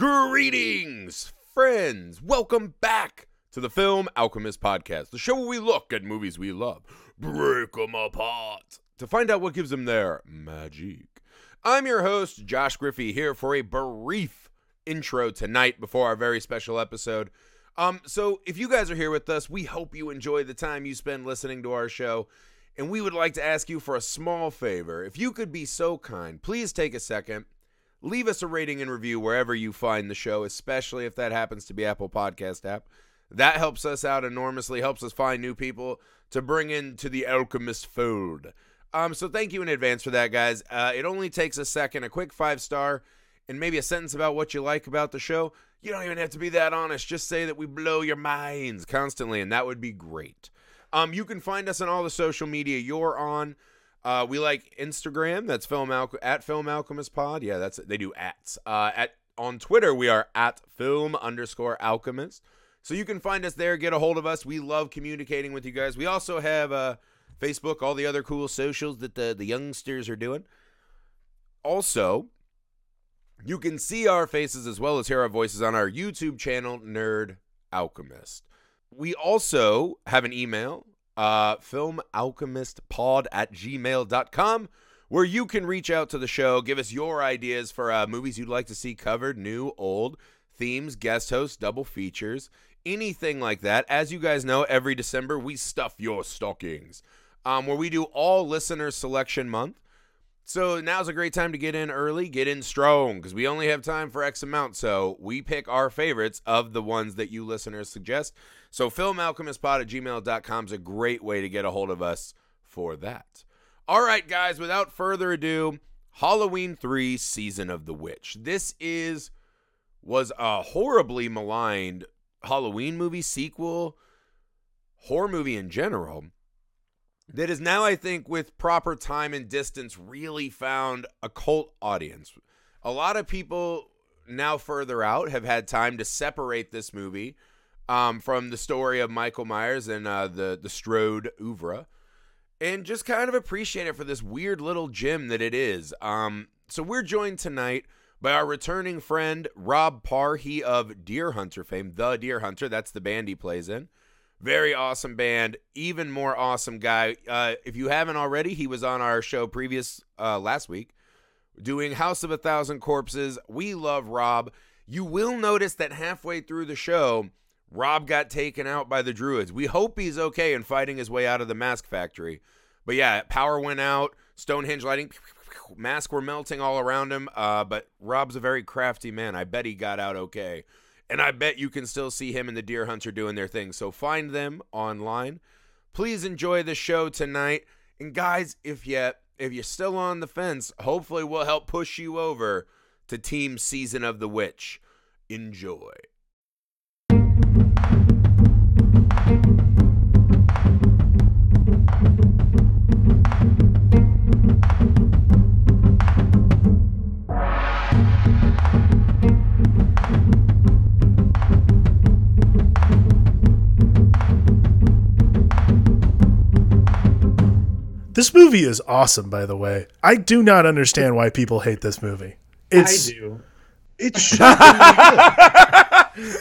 Greetings, friends. Welcome back to the Film Alchemist Podcast, the show where we look at movies we love, break them apart to find out what gives them their magic. I'm your host, Josh Griffey, here for a brief intro tonight before our very special episode. Um, so if you guys are here with us, we hope you enjoy the time you spend listening to our show. And we would like to ask you for a small favor. If you could be so kind, please take a second leave us a rating and review wherever you find the show, especially if that happens to be Apple Podcast app. That helps us out enormously, helps us find new people to bring into the Alchemist fold. Um, so thank you in advance for that, guys. Uh, it only takes a second, a quick five star, and maybe a sentence about what you like about the show. You don't even have to be that honest. Just say that we blow your minds constantly, and that would be great. Um, you can find us on all the social media you're on. Uh, we like Instagram. That's film Al- at Film Alchemist Pod. Yeah, that's they do ats. Uh, at on Twitter we are at Film underscore Alchemist. So you can find us there. Get a hold of us. We love communicating with you guys. We also have uh, Facebook, all the other cool socials that the the youngsters are doing. Also, you can see our faces as well as hear our voices on our YouTube channel, Nerd Alchemist. We also have an email uh, filmalchemistpod at gmail.com, where you can reach out to the show, give us your ideas for uh, movies you'd like to see covered, new, old, themes, guest hosts, double features, anything like that. As you guys know, every December we stuff your stockings, um, where we do all listener selection month. So now's a great time to get in early, get in strong, because we only have time for X amount. So we pick our favorites of the ones that you listeners suggest. So filmalchemistpod at gmail.com is a great way to get a hold of us for that. All right, guys, without further ado, Halloween 3 Season of the Witch. This is was a horribly maligned Halloween movie sequel, horror movie in general, that is now, I think, with proper time and distance, really found a cult audience. A lot of people now further out have had time to separate this movie um, from the story of Michael Myers and uh, the the Strode oeuvre, and just kind of appreciate it for this weird little gem that it is. Um, so we're joined tonight by our returning friend Rob Parr, he of Deer Hunter fame, the Deer Hunter. That's the band he plays in. Very awesome band, even more awesome guy. Uh, if you haven't already, he was on our show previous uh, last week doing House of a Thousand Corpses. We love Rob. You will notice that halfway through the show, Rob got taken out by the Druids. We hope he's okay and fighting his way out of the mask factory. But yeah, power went out, Stonehenge lighting, masks were melting all around him. Uh, but Rob's a very crafty man. I bet he got out okay. And I bet you can still see him and the Deer Hunter doing their thing. So find them online. Please enjoy the show tonight. And guys, if you if you're still on the fence, hopefully we'll help push you over to Team Season of the Witch. Enjoy. This movie is awesome, by the way. I do not understand why people hate this movie. It's, I do. It's shockingly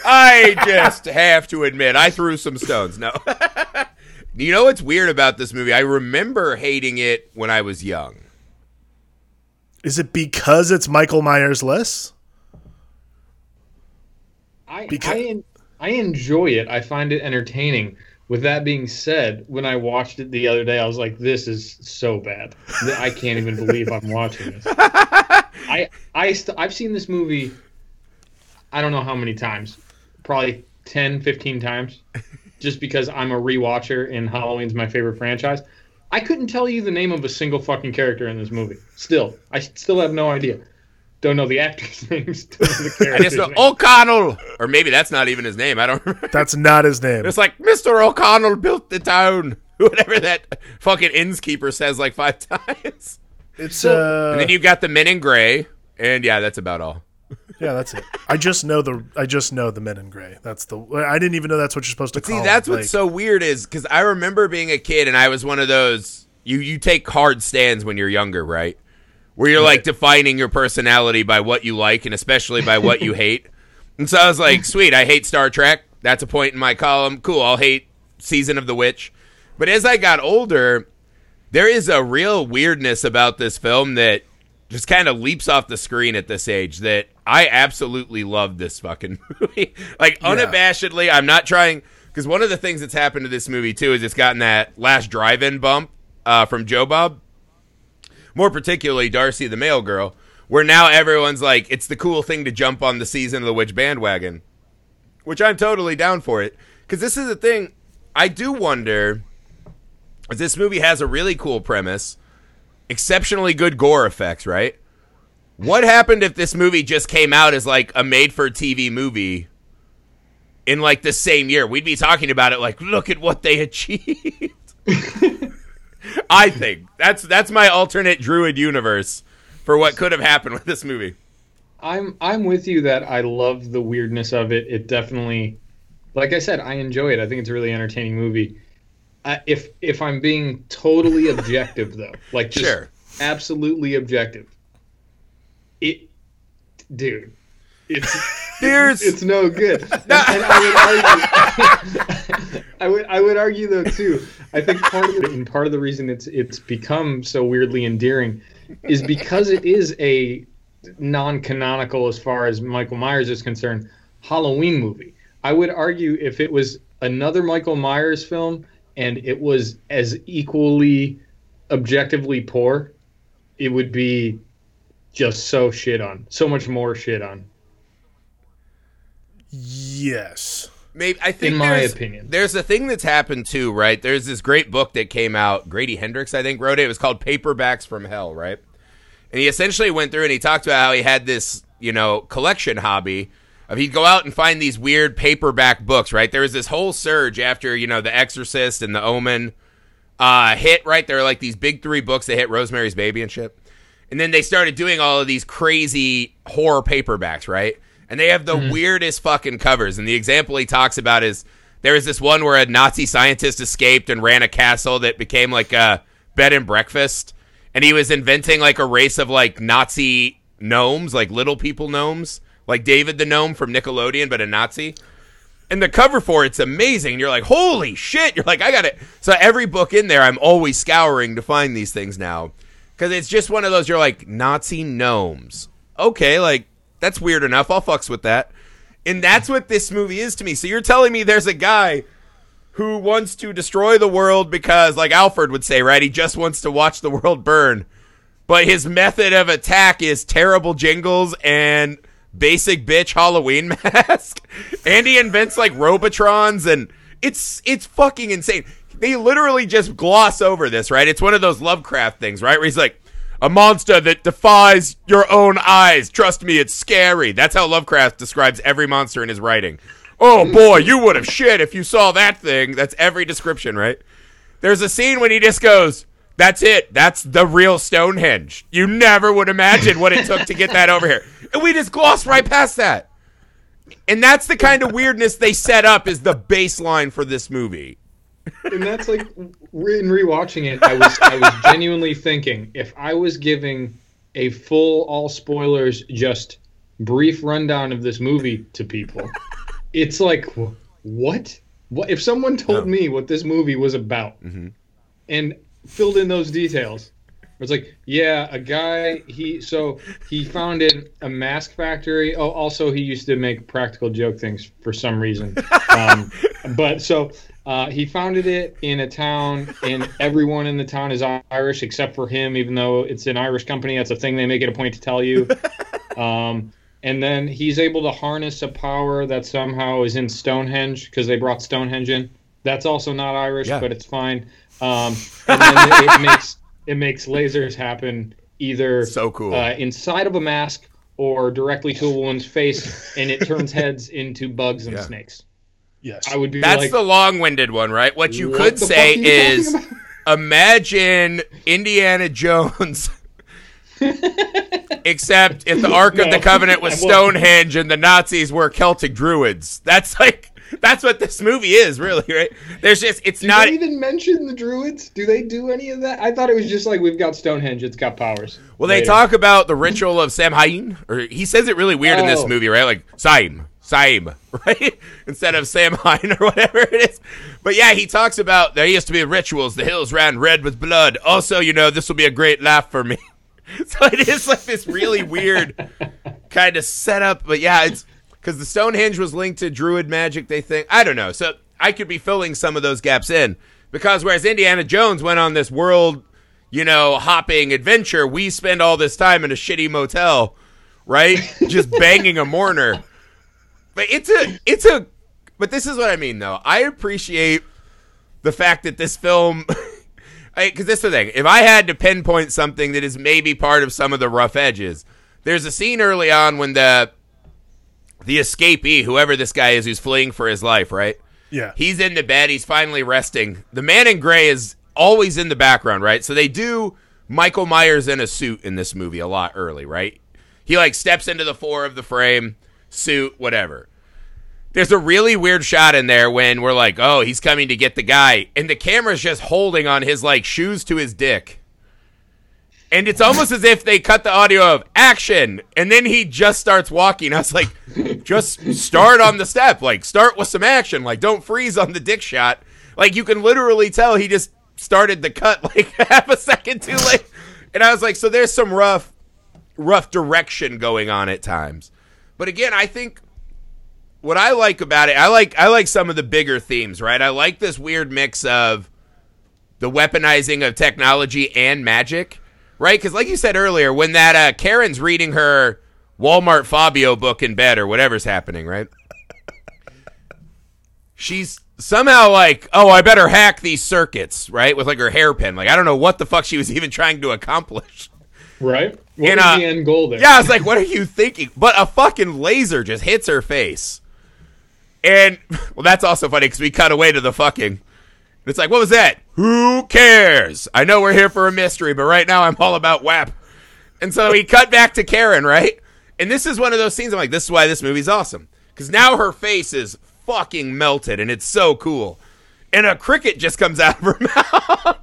I just have to admit, I threw some stones. No. you know what's weird about this movie? I remember hating it when I was young. Is it because it's Michael Myers less? I Because- I, I enjoy it. I find it entertaining. With that being said, when I watched it the other day, I was like, "This is so bad. I can't even believe I'm watching this." I I st- I've seen this movie. I don't know how many times, probably 10, 15 times, just because I'm a rewatcher and Halloween's my favorite franchise. I couldn't tell you the name of a single fucking character in this movie. Still, I still have no idea. Don't know the actors' names. Don't know the I just know names. O'Connell, or maybe that's not even his name. I don't. remember. That's not his name. It's like Mr. O'Connell built the town. Whatever that fucking innkeeper says like five times. It's uh, And then you got the men in gray, and yeah, that's about all. yeah, that's it. I just know the I just know the Men in Gray. That's the I didn't even know that's what you're supposed to See, call. See, that's it. what's Like, so weird is because I remember being a kid and I was one of those you you take hard stands when you're younger, right? Where you're like defining your personality by what you like and especially by what you hate. And so I was like, sweet, I hate Star Trek. That's a point in my column. Cool, I'll hate Season of the Witch. But as I got older, there is a real weirdness about this film that just kind of leaps off the screen at this age that I absolutely love this fucking movie. like unabashedly, I'm not trying because one of the things that's happened to this movie too is it's gotten that last drive-in bump uh, from Joe Bob, more particularly Darcy the Mail Girl, where now everyone's like, it's the cool thing to jump on the season of the witch bandwagon, which I'm totally down for it because this is the thing. I do wonder. This movie has a really cool premise, exceptionally good gore effects, right? What happened if this movie just came out as like a made for TV movie in like the same year? We'd be talking about it like, look at what they achieved. I think that's that's my alternate druid universe for what could have happened with this movie. I'm I'm with you that I love the weirdness of it. It definitely, like I said, I enjoy it. I think it's a really entertaining movie. Uh, if if I'm being totally objective though, like just Sure. absolutely objective, it, dude, it's There's it's no good. And, and I would argue, I would I would argue though too. I think part of the, and part of the reason it's it's become so weirdly endearing is because it is a non-canonical as far as Michael Myers is concerned Halloween movie. I would argue if it was another Michael Myers film and it was as equally objectively poor, it would be just so shit on, so much more shit on. Yes. maybe I think In my there's, opinion. there's a thing that's happened too, right? There's this great book that came out. Grady Hendrix, I think, wrote it. It was called Paperbacks from Hell, right? And he essentially went through and he talked about how he had this, you know, collection hobby of he'd go out and find these weird paperback books, right? There was this whole surge after, you know, The Exorcist and The Omen uh, hit, right? There were like these big three books that hit Rosemary's Baby and shit. And then they started doing all of these crazy horror paperbacks, right? And they have the mm-hmm. weirdest fucking covers. And the example he talks about is there was this one where a Nazi scientist escaped and ran a castle that became like a bed and breakfast. And he was inventing like a race of like Nazi gnomes, like little people gnomes, like David the gnome from Nickelodeon, but a Nazi. And the cover for it's amazing. And you're like, holy shit. You're like, I got it. So every book in there, I'm always scouring to find these things now. Because it's just one of those, you're like, Nazi gnomes. Okay, like, that's weird enough. I'll fucks with that. And that's what this movie is to me. So you're telling me there's a guy who wants to destroy the world because, like Alfred would say, right? He just wants to watch the world burn. But his method of attack is terrible jingles and basic bitch Halloween mask. and he invents like Robotrons and it's it's fucking insane. They literally just gloss over this, right? It's one of those Lovecraft things, right? Where he's like, a monster that defies your own eyes. Trust me, it's scary. That's how Lovecraft describes every monster in his writing. Oh boy, you would have shit if you saw that thing. That's every description, right? There's a scene when he just goes, That's it. That's the real Stonehenge. You never would imagine what it took to get that over here. And we just gloss right past that. And that's the kind of weirdness they set up as the baseline for this movie. And that's like in rewatching it, I was I was genuinely thinking if I was giving a full all spoilers just brief rundown of this movie to people, it's like what what if someone told Yeah. me what this movie was about and filled in those details. It's like, yeah, a guy he so he founded a mask factory. Oh, also he used to make practical joke things for some reason. Um, but so uh, he founded it in a town, and everyone in the town is Irish except for him, even though it's an Irish company. That's a thing they make it a point to tell you. Um, and then he's able to harness a power that somehow is in Stonehenge because they brought Stonehenge in. That's also not Irish, Yeah. but it's fine. Um, and then it makes it makes lasers happen either So cool. uh, inside of a mask or directly to a woman's face, and it turns heads into bugs and Yeah. snakes. Yes. I would be That's like, the long-winded one, right? What you What could say fuck are you talking is imagine Indiana Jones except if the Ark of the Covenant was Stonehenge and the Nazis were Celtic druids. That's like That's what this movie is, really, right? There's just it's Do not they even mention the druids? Do they do any of that? I thought it was just like we've got Stonehenge, it's got powers. Well, they talk about the ritual of Samhain, or he says it really weird in this Oh. movie, right? Like Saim, Saim, right? Instead of Sam Hine or whatever it is. But yeah, he talks about there used to be rituals. The hills ran red with blood. Also, you know, this will be a great laugh for me. so it is like this really weird kind of setup. But yeah, it's because the Stonehenge was linked to Druid magic. They think I don't know. So I could be filling some of those gaps in because whereas Indiana Jones went on this world, you know, hopping adventure, we spend all this time in a shitty motel, right? Just banging a mourner. But it's a it's a but this is what I mean though. I appreciate the fact that this film because this is the thing. If I had to pinpoint something that is maybe part of some of the rough edges, there's a scene early on when the the escapee, whoever this guy is who's fleeing for his life, right? Yeah. He's in the bed. He's finally resting. The man in gray is always in the background, right? So they do Michael Myers in a suit in this movie a lot early, right? He like steps into the fore of the frame, suit, whatever. There's a really weird shot in there when we're like, oh, he's coming to get the guy, and the camera's just holding on his like shoes to his dick. And it's almost as if they cut the audio of action, and then he just starts walking. I was like, just start on the step, like start with some action, like don't freeze on the dick shot. Like you can literally tell he just started the cut like half a second too late. And I was like, so there's some rough, rough direction going on at times. But again, I think what I like about it, I like I like some of the bigger themes, right? I like this weird mix of the weaponizing of technology and magic, right? Because like you said earlier, when that uh, Karen's reading her Walmart Fabio book in bed or whatever's happening, right? She's somehow like, oh, I better hack these circuits, right? With like her hairpin. Like I don't know what the fuck she was even trying to accomplish. Right? What In was a- the end goal there? Yeah, I was like, what are you thinking? But a fucking laser just hits her face. And, well, that's also funny because we cut away to the fucking. It's like, what was that? Who cares? I know we're here for a mystery, but right now I'm all about WAP. And so we cut back to Karen, right? And this is one of those scenes I'm like, this is why this movie's awesome. Because now her face is fucking melted and it's so cool. And a cricket just comes out of her mouth.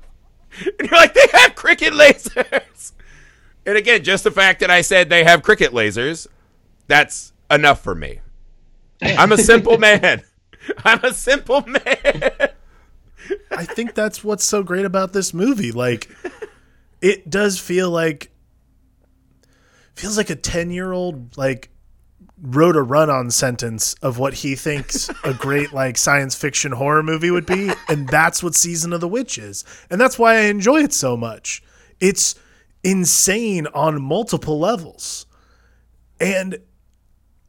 and you're like, they have cricket lasers. And again, just the fact that I said they have cricket lasers, that's enough for me. I'm a simple man. I'm a simple man. I think that's what's so great about this movie. Like, it does feel like feels like a ten year old like wrote a run on sentence of what he thinks a great like science fiction horror movie would be, and that's what Season of the Witch is, and that's why I enjoy it so much. It's insane on multiple levels, and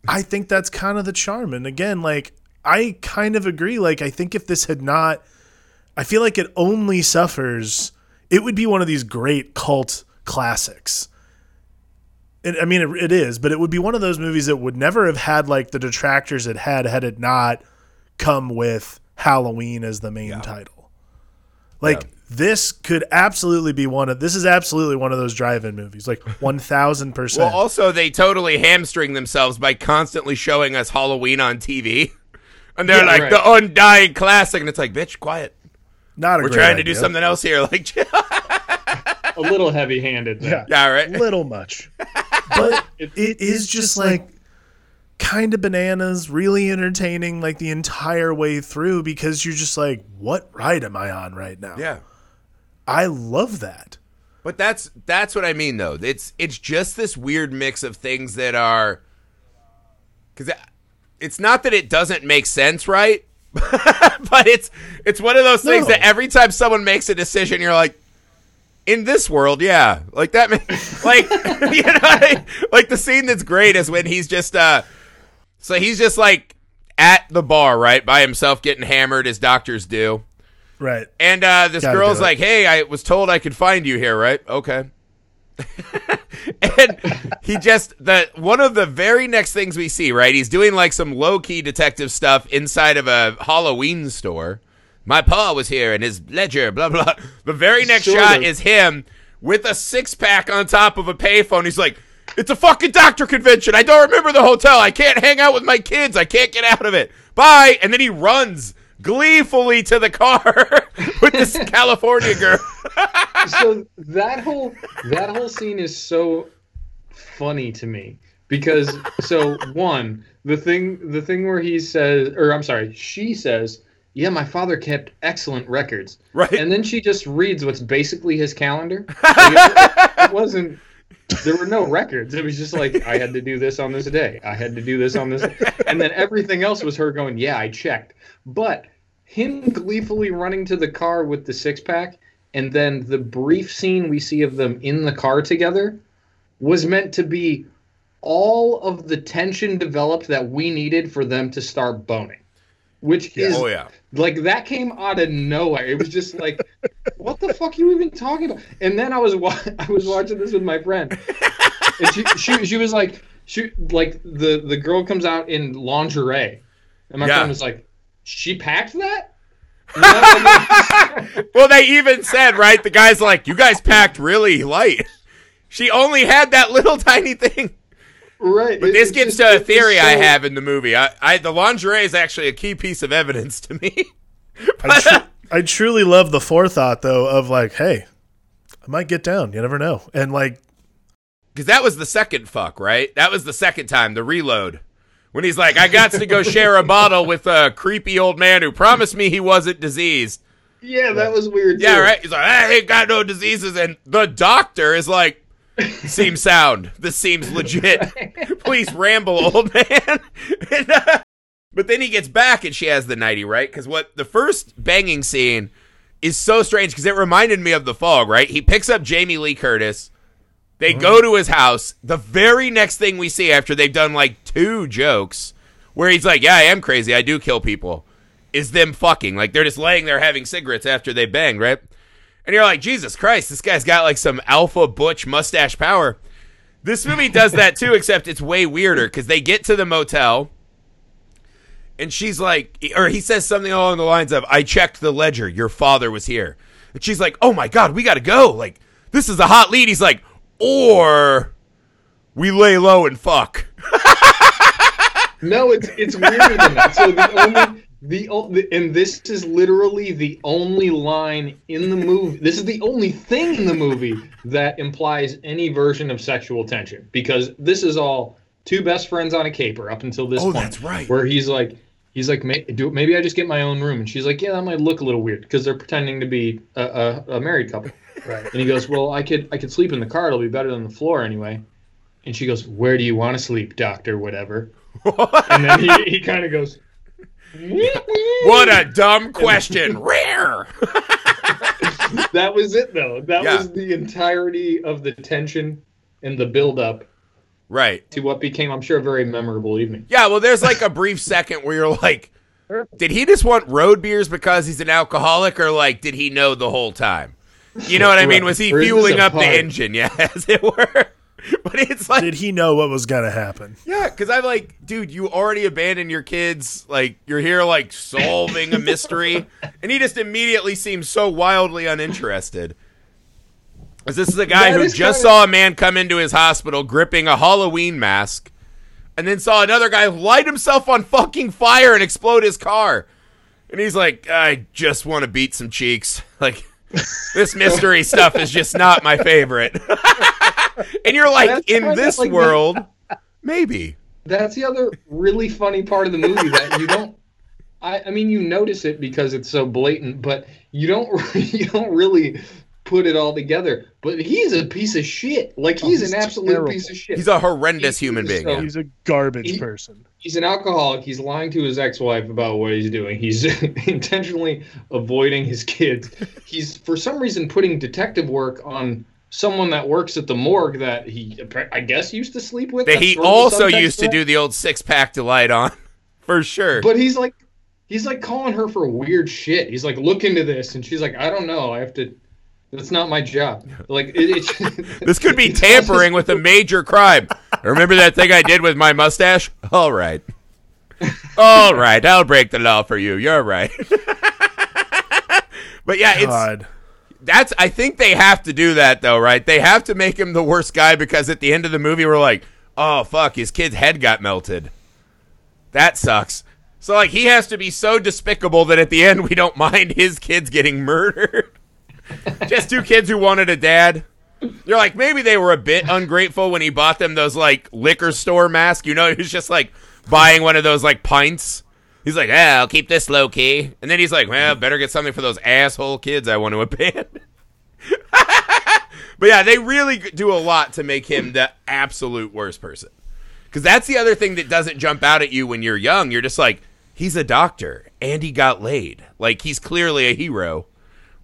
I think that's kind of the charm. And again, like I kind of agree. Like I think if this had not I feel like it only suffers. It would be one of these great cult classics. It, I mean, it, it is, but it would be one of those movies that would never have had like the detractors it had had it not come with Halloween as the main title. Like Yeah. This could absolutely be one of this is absolutely one of those drive-in movies, like 1000% Well, also, they totally hamstring themselves by constantly showing us Halloween on TV. And they're Yeah, like, right. the undying classic. And it's like, bitch, quiet. Not a We're great trying to do something else here. Like, A little heavy handed there. yeah, right. little much. But it is just like kind of bananas, really entertaining like the entire way through because you're just like, what ride am I on right now? Yeah. I love that. But that's that's what I mean though. It's it's just this weird mix of things that are cuz it's not that it doesn't make sense, right? but it's it's one of those things No. that every time someone makes a decision you're like in this world, yeah. Like that like you know like the scene that's great is when he's just uh so he's just like at the bar, right, by himself getting hammered as doctors do. Right. And uh, this Gotta girl's like, "Hey, I was told I could find you here, right? Okay." and he just the one of the very next things we see, right? He's doing like some low key detective stuff inside of a Halloween store. My pa was here and his ledger, blah blah. The very next Sort shot is him with a six pack on top of a payphone. He's like, It's a fucking doctor convention. I don't remember the hotel. I can't hang out with my kids. I can't get out of it. Bye. And then he runs gleefully to the car with this California girl. so that whole that whole scene is so funny to me because so one the thing the thing where he says or I'm sorry she says yeah my father kept excellent records Right. and then she just reads what's basically his calendar Like, it, it wasn't there were no records. It was just like I had to do this on this day. I had to do this on this and then everything else was her going yeah I checked. But him gleefully running to the car with the six pack and then the brief scene we see of them in the car together was meant to be all of the tension developed that we needed for them to start boning which is Oh yeah. like that came out of nowhere it was just like what the fuck are you even talking about and then i was wa- i was watching this with my friend and she she, she was like she like the the girl comes out in lingerie and my Yeah. friend was like she packed that You know, like, Well, they even said, right? The guy's like, you guys packed really light. She only had that little tiny thing. Right But It- this gets just- to a it was theory I have in the movie. I, I the lingerie is actually a key piece of evidence to me. I, tru- I truly love the forethought though of like, hey, I might get down. You never know. And like, Because that was the second fuck, right? That was the second time, the reload. When he's like, I got to go share a bottle with a creepy old man who promised me he wasn't diseased. yeah that was weird Yeah, too. right? He's like, I ain't got no diseases. And the doctor is like, seems sound. This seems legit. Please ramble, old man. And, uh, but then he gets back and she has the nighty, right? Because what the first banging scene is so strange because it reminded me of the fog, right? He picks up Jamie Lee Curtis. They go to his house. The very next thing we see after they've done like two jokes, where he's like, "Yeah, I am crazy. I do kill people," is them fucking. Like they're just laying there having cigarettes after they bang, right? And you're like, Jesus Christ, this guy's got like some alpha butch mustache power. This movie does that too, except it's way weirder because they get to the motel and she's like, or he says something along the lines of, I checked the ledger. Your father was here. And she's like, oh my God, we got to go. Like, this is a hot lead. He's like, or we lay low and fuck. No, it's it's weirder than that. So the only the, and this is literally the only line in the movie. This is the only thing in the movie that implies any version of sexual tension because this is all two best friends on a caper up until this Oh, point. that's right. Where he's like. He's like, do, maybe I just get my own room, and she's like, yeah, that might look a little weird because they're pretending to be a, a, a married couple. right. And he goes, well, I could I could sleep in the car. It'll be better than the floor anyway. And she goes, where do you want to sleep, doctor? Whatever. And then he, he kind of goes, what a dumb question. Rare. that was it though. That Yeah. was the entirety of the tension and the build up right. to what became, I'm sure, a very memorable evening. Yeah, well, there's like a brief second where you're like, did he just want road beers because he's an alcoholic, or like, did he know the whole time? You know what I mean? Was he Or is this fueling a up the engine? Yeah, as it were. But it's like, Did he know what was gonna happen? yeah, because I'm like, dude, you already abandoned your kids. Like, you're here, like, solving a mystery. and he just immediately seems so wildly uninterested. As this is a guy That who just kinda- saw a man come into his hospital gripping a Halloween mask and then saw another guy light himself on fucking fire and explode his car. And he's like, I just want to beat some cheeks. Like, this mystery stuff is just not my favorite. and you're like, That's in this like the- world, maybe. That's the other really funny part of the movie that you don't. I, I mean, you notice it because it's so blatant, but you don't. You don't really put it all together. But he's a piece of shit. Like he's, he's an absolute terrible. piece of shit. He's a horrendous He- human being. so- yeah. He's a garbage He- person. He's an alcoholic. He's lying to his ex-wife about what he's doing. He's intentionally avoiding his kids. He's for some reason putting detective work on someone that works at the morgue that he, I guess, used to sleep with. That he sort of the also used to do the old six pack delight on, for sure. But he's like, he's like calling her for weird shit. He's like, look into this, and she's like, I don't know. I have to. That's not my job. Like it, it's This could be it's just- tampering with a major crime. Remember that thing I did with my mustache? All right. All right, I'll break the law for you. You're right. but yeah, it's God. that's I think they have to do that though, right? They have to make him the worst guy because at the end of the movie we're like, oh fuck, his kid's head got melted. That sucks. So like he has to be so despicable that at the end we don't mind his kids getting murdered. Just two kids who wanted a dad. You're like maybe they were a bit ungrateful when he bought them those like liquor store masks. You know, he was just like buying one of those like pints. He's like, yeah, I'll keep this low key. And then he's like, well, better get something for those asshole kids I want to abandon. but yeah, they really do a lot to make him the absolute worst person. Because that's the other thing that doesn't jump out at you when you're young. You're just like, he's a doctor and he got laid. Like, he's clearly a hero.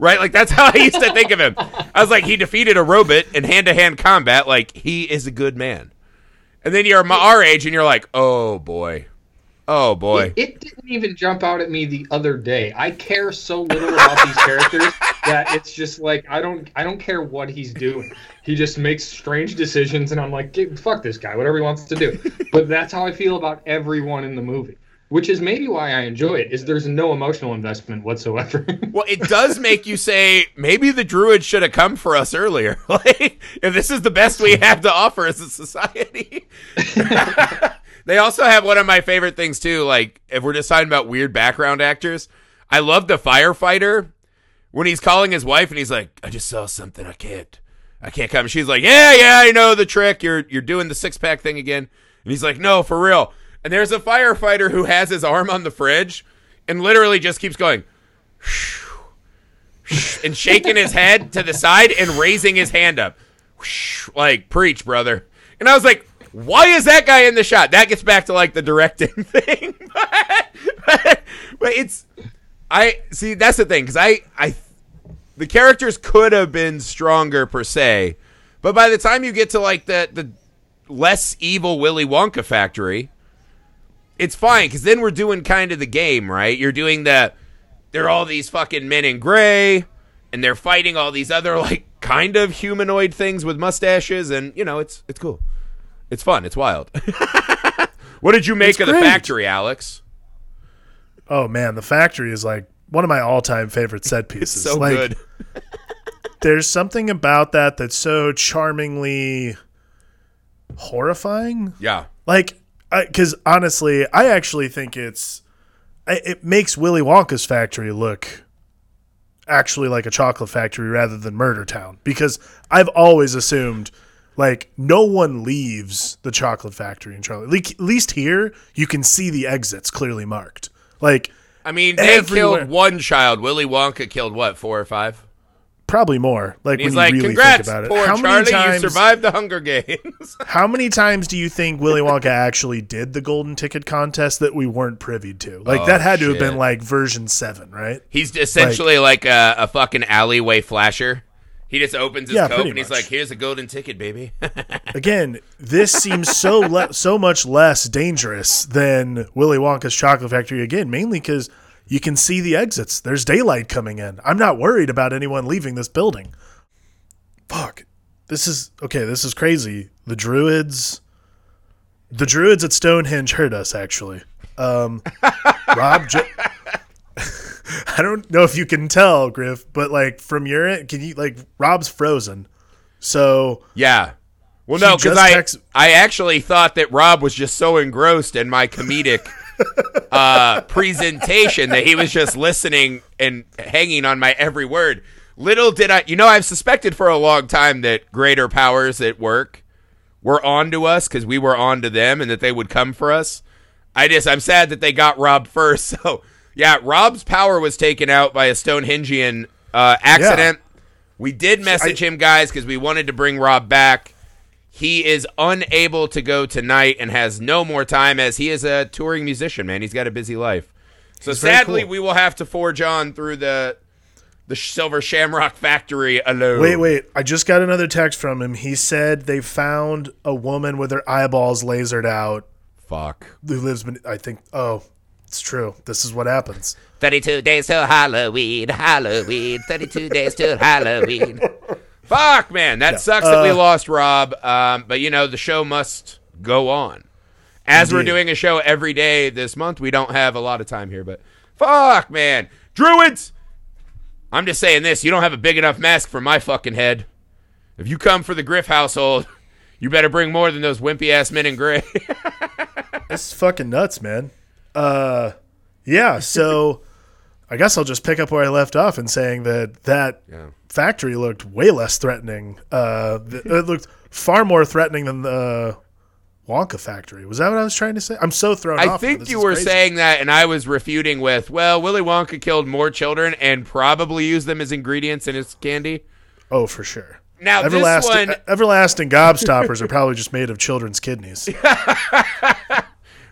Right? Like, that's how I used to think of him. I was like, he defeated a robot in hand to hand combat. Like, he is a good man. And then you're our age and you're like, oh boy. Oh boy. It, it didn't even jump out at me the other day. I care so little about these characters that it's just like I don't I don't care what he's doing. He just makes strange decisions and I'm like, fuck this guy, whatever he wants to do. But that's how I feel about everyone in the movie. Which is maybe why I enjoy it, is there's no emotional investment whatsoever. well, it does make you say maybe the druid should have come for us earlier. like, if this is the best we have to offer as a society. They also have one of my favorite things too. Like if we're just talking about weird background actors, I love the firefighter when he's calling his wife and he's like, "I just saw something. I can't, I can't come." She's like, "Yeah, yeah, I know the trick. You're you're doing the six pack thing again." And he's like, "No, for real." And there's a firefighter who has his arm on the fridge and literally just keeps going and shaking his head to the side and raising his hand up. Like, preach, brother. And I was like, why is that guy in the shot? That gets back to like the directing thing. but, but, but it's I see that's the thing cuz I I the characters could have been stronger per se. But by the time you get to like the the less evil Willy Wonka factory, it's fine cuz then we're doing kind of the game, right? You're doing the they're all these fucking men in gray and they're fighting all these other like kind of humanoid things with mustaches and you know, it's it's cool. It's fun. It's wild. what did you make It's of the factory, Alex? Oh man, the factory is like one of my all-time favorite set pieces. So like, good. There's something about that that's so charmingly horrifying. Yeah. Like, because honestly, I actually think it's it makes Willy Wonka's factory look actually like a chocolate factory rather than Murder Town. Because I've always assumed like no one leaves the chocolate factory in Charlie. Le- At least here, you can see the exits clearly marked. Like I mean, they Everywhere. killed one child. Willy Wonka killed what, four or five? Probably more. Like He's when like, you really "Congrats, think about it. poor how Charlie! many times? You survived the Hunger Games." How many times do you think Willy Wonka actually did the golden ticket contest that we weren't privy to? Like Oh, that had to have been like version seven, right? He's essentially like, a, a fucking alleyway flasher. He just opens his Yeah, coat and he's much. like, "Here's a golden ticket, baby." Again, this seems so le- so much less dangerous than Willy Wonka's Chocolate Factory. Again, mainly because you can see the exits. There's daylight coming in. I'm not worried about anyone leaving this building. Fuck. This is okay. This is crazy. The druids, the druids at Stonehenge hurt us. Actually, um, Rob. I don't know if you can tell, Griff, but like from your end, can you like Rob's frozen? So yeah. Well, no, because I text- I actually thought that Rob was just so engrossed in my comedic uh, presentation that he was just listening and hanging on my every word. Little did I, you know, I've suspected for a long time that greater powers at work were on to us because we were on to them and that they would come for us. I just, I'm sad that they got Rob first. So, yeah, Rob's power was taken out by a Stonehengian uh, accident. We did message him, guys, because we wanted to bring Rob back. He is unable to go tonight and has no more time as he is a touring musician, man. He's got a busy life. So He's sadly, cool. we will have to forge on through the the Silver Shamrock Factory alone. Wait, wait. I just got another text from him. He said they found a woman with her eyeballs lasered out Fuck. who lives, ben- I think, oh, it's true. This is what happens. 32 days till Halloween, Halloween, 32 days till Halloween. Fuck, man. That sucks that we Uh, lost Rob. Um, but, you know, the show must go on. As we're doing a show every day this month, we don't have a lot of time here, but fuck, man. Druids! I'm just saying this: you don't have a big enough mask for my fucking head. If you come for the Griff household, you better bring more than those wimpy ass men in gray. This is fucking nuts, man. Uh, yeah. So, I guess I'll just pick up where I left off in saying that that Yeah. factory looked way less threatening. Uh, th- it looked far more threatening than the Wonka factory. Was that what I was trying to say? I'm so thrown I off. I think This you were crazy. saying that, and I was refuting with, well, Willy Wonka killed more children and probably used them as ingredients in his candy. Oh, for sure. Now this Everlasting, one, everlasting gobstoppers are probably just made of children's kidneys.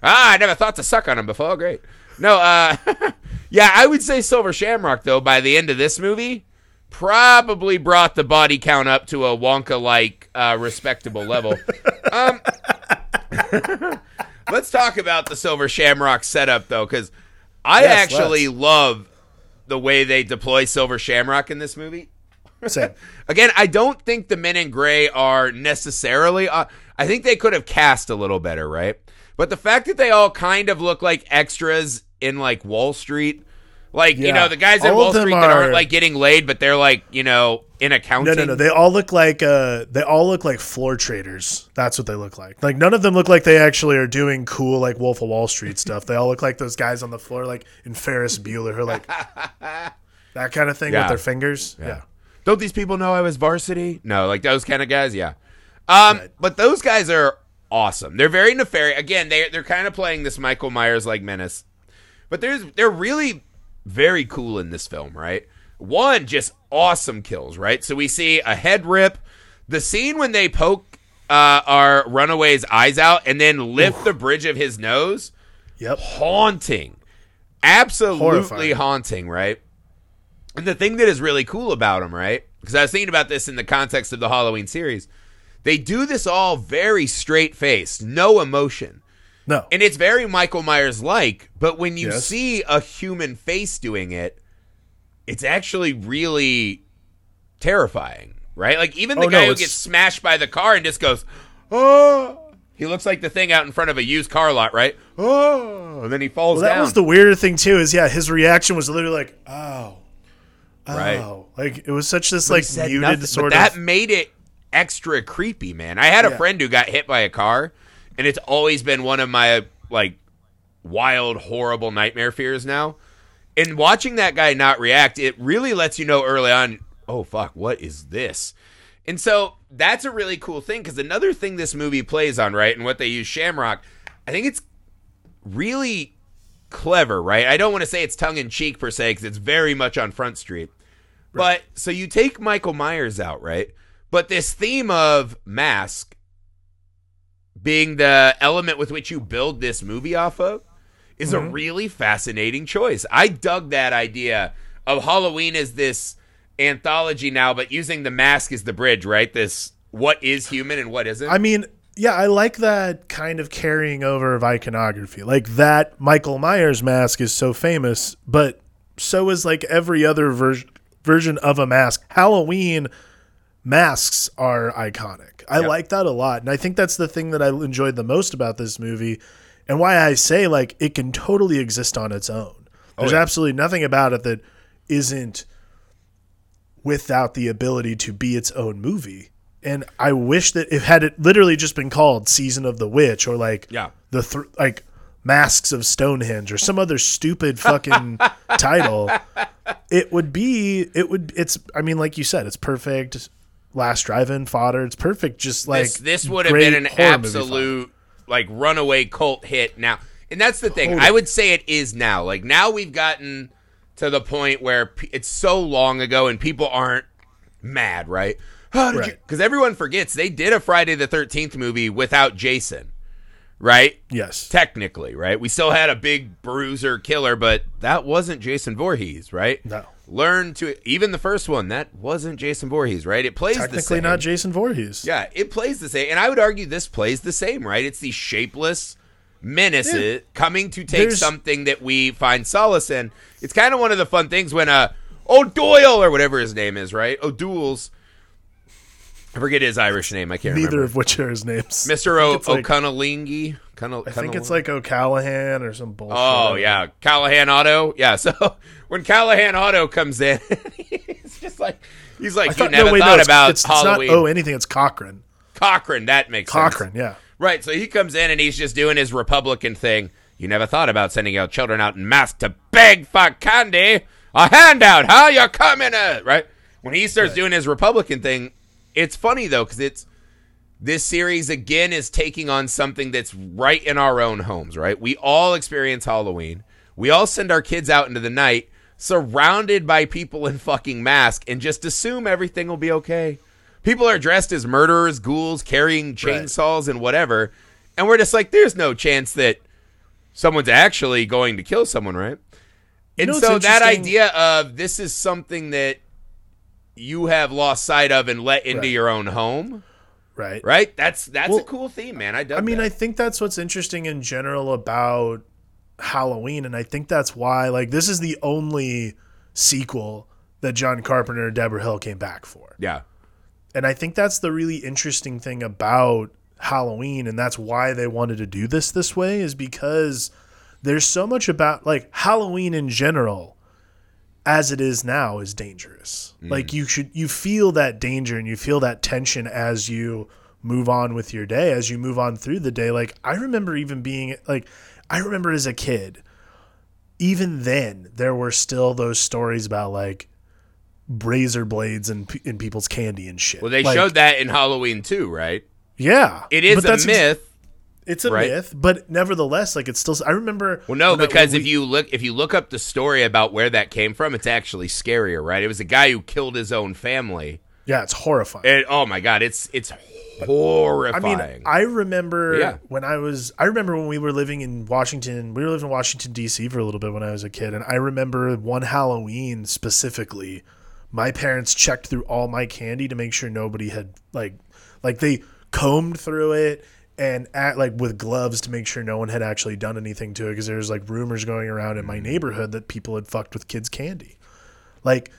Ah, I never thought to suck on them before. Great. No, uh, yeah, I would say Silver Shamrock though. By the end of this movie, probably brought the body count up to a Wonka-like uh, respectable level. um, let's talk about the Silver Shamrock setup though, because I Yes, actually let's. love the way they deploy Silver Shamrock in this movie. Again, I don't think the men in gray are necessarily. Uh, I think they could have cast a little better, right? But the fact that they all kind of look like extras in like Wall Street, like you know the guys in All Wall Street that aren't like getting laid, but they're like you know in accounting. no, no. no. They all look like uh, they all look like floor traders. That's what they look like. Like none of them look like they actually are doing cool like Wolf of Wall Street stuff. They all look like those guys on the floor, like in Ferris Bueller, who are like that kind of thing Yeah. with their fingers. Yeah. Don't these people know I was varsity? No, like those kind of guys, yeah. Um, Right. but those guys are awesome. They're very nefarious. Again, they they're kind of playing this Michael Myers like menace. But there's they're really very cool in this film, right? One just awesome kills, right? So we see a head rip, the scene when they poke uh, our runaway's eyes out and then lift the bridge of his nose Yep. haunting. Absolutely Horrifying. haunting, right? And the thing that is really cool about them, right? Because I was thinking about this in the context of the Halloween series. They do this all very straight faced, no emotion. No. And it's very Michael Myers like, but when you Yes. see a human face doing it, it's actually really terrifying, right? Like even the Oh, guy no, who gets smashed by the car and just goes, "Oh." He looks like the thing out in front of a used car lot, right? Oh, and then he falls Well, that down. was the weird thing too. Is yeah, his reaction was literally like, "Oh, oh," Right. like it was such this But like muted nothing, sort but that of. made it extra creepy, man. I had a Yeah. friend who got hit by a car, and it's always been one of my like wild, horrible nightmare fears now. And watching that guy not react, it really lets you know early on, oh fuck, what is this? And so that's a really cool thing because another thing this movie plays on, right, and what they use Shamrock, I think it's really clever, right? I don't want to say it's tongue in cheek per se because it's very much on Front Street. But so you take Michael Myers out, right? But this theme of mask being the element with which you build this movie off of is a mm-hmm. really fascinating choice. I dug that idea of Halloween as this anthology now, but using the mask as the bridge, right? This what is human and what isn't. I mean, yeah, I like that kind of carrying over of iconography. Like that Michael Myers mask is so famous, but so is like every other ver- version of a mask. Halloween masks are iconic. I Yep. like that a lot. And I think that's the thing that I enjoyed the most about this movie and why I say like it can totally exist on its own. Oh, There's yeah. absolutely nothing about it that isn't without the ability to be its own movie. And I wish that it had it literally just been called Season of the Witch or like Yeah. the th- like Masks of Stonehenge or some other stupid fucking title. It would be it would it's I mean like you said it's perfect last drive-in fodder. It's perfect just like this this would have been an horror movie fodder. absolute like runaway cult hit now and that's the thing Totally. i would say it is now like now we've gotten to the point where p- it's so long ago and people aren't mad right Right. because everyone forgets they did a friday the 13th movie without jason right Yes. technically right we still had a big bruiser killer but that wasn't jason Voorhees, right No. Learn to even the first one that wasn't jason Voorhees, right it plays the Technically same not Jason Voorhees. yeah, it plays the same, and I would argue this plays the same, right? It's these shapeless menaces coming to take There's- something that we find solace in. It's kind of one of the fun things when uh O'Doyle or whatever his name is, right? O'Douls. I forget his Irish name. I can't Neither remember. of which are his names. Mr. O- It's like- O'Connellingy, Kind of. I think it's like O'Callahan or some bullshit. Oh yeah, Callahan Auto. Yeah. So when Callahan Auto comes in, he's just like he's like I you never no, wait, thought no, about it's, it's not Halloween. oh anything. It's Cochran. Cochran. That makes sense. Cochran, yeah. Right. So he comes in and he's just doing his Republican thing. You never thought about sending your children out in mass to beg for candy, a handout, huh? You're coming, uh, right? When he starts doing his Republican thing, it's funny though because it's this series again is taking on something that's right in our own homes, right? We all experience Halloween. We all send our kids out into the night surrounded by people in fucking masks and just assume everything will be okay. People are dressed as murderers, ghouls, carrying chainsaws and whatever. And we're just like, there's no chance that someone's actually going to kill someone, right? And know so that idea of this is something that you have lost sight of and let into Right. your own home, Right. right? That's that's a cool theme, man. I I mean, that. I think that's what's interesting in general about Halloween, and I think that's why like this is the only sequel that John Carpenter and Deborah Hill came back for. yeah, And I think that's the really interesting thing about Halloween and that's why they wanted to do this this way is because there's so much about like Halloween in general as it is now is dangerous. Mm. Like you should you feel that danger and you feel that tension as you move on with your day as you move on through the day. Like I remember even being like I remember as a kid even then there were still those stories about like razor blades and pe- in people's candy and shit. well, they Like, showed that in Halloween too, right? yeah, It is a myth. it's a right? myth, but nevertheless, like it's still. I remember. Well, no, when I- because if we- you look if you look up the story about where that came from, it's actually scarier, right? It was a guy who killed his own family. Yeah, it's horrifying. And oh my god, it's it's horrifying. I mean, I remember Yeah. when I was. I remember when we were living in Washington. We were living in Washington D.C. for a little bit when I was a kid, and I remember one Halloween specifically. My parents checked through all my candy to make sure nobody had like, like they combed through it and at like with gloves to make sure no one had actually done anything to it because there was like rumors going around in my Mm. neighborhood that people had fucked with kids' candy. Like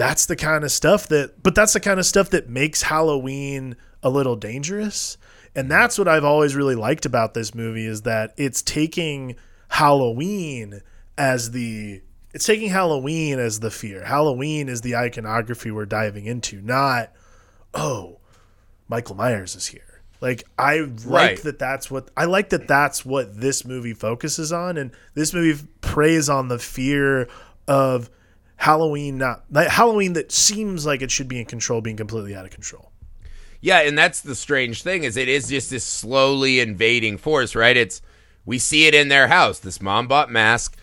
that's the kind of stuff that but that's the kind of stuff that makes Halloween a little dangerous. And that's what I've always really liked about this movie is that it's taking Halloween as the it's taking Halloween as the fear. Halloween is the iconography we're diving into, not oh, Michael Myers is here. Like I like Right. that that's what I like that that's what this movie focuses on and this movie preys on the fear of Halloween not Halloween that seems like it should be in control being completely out of control. Yeah, and that's the strange thing is it is just this slowly invading force, right? It's we see it in their house. This mom bought mask.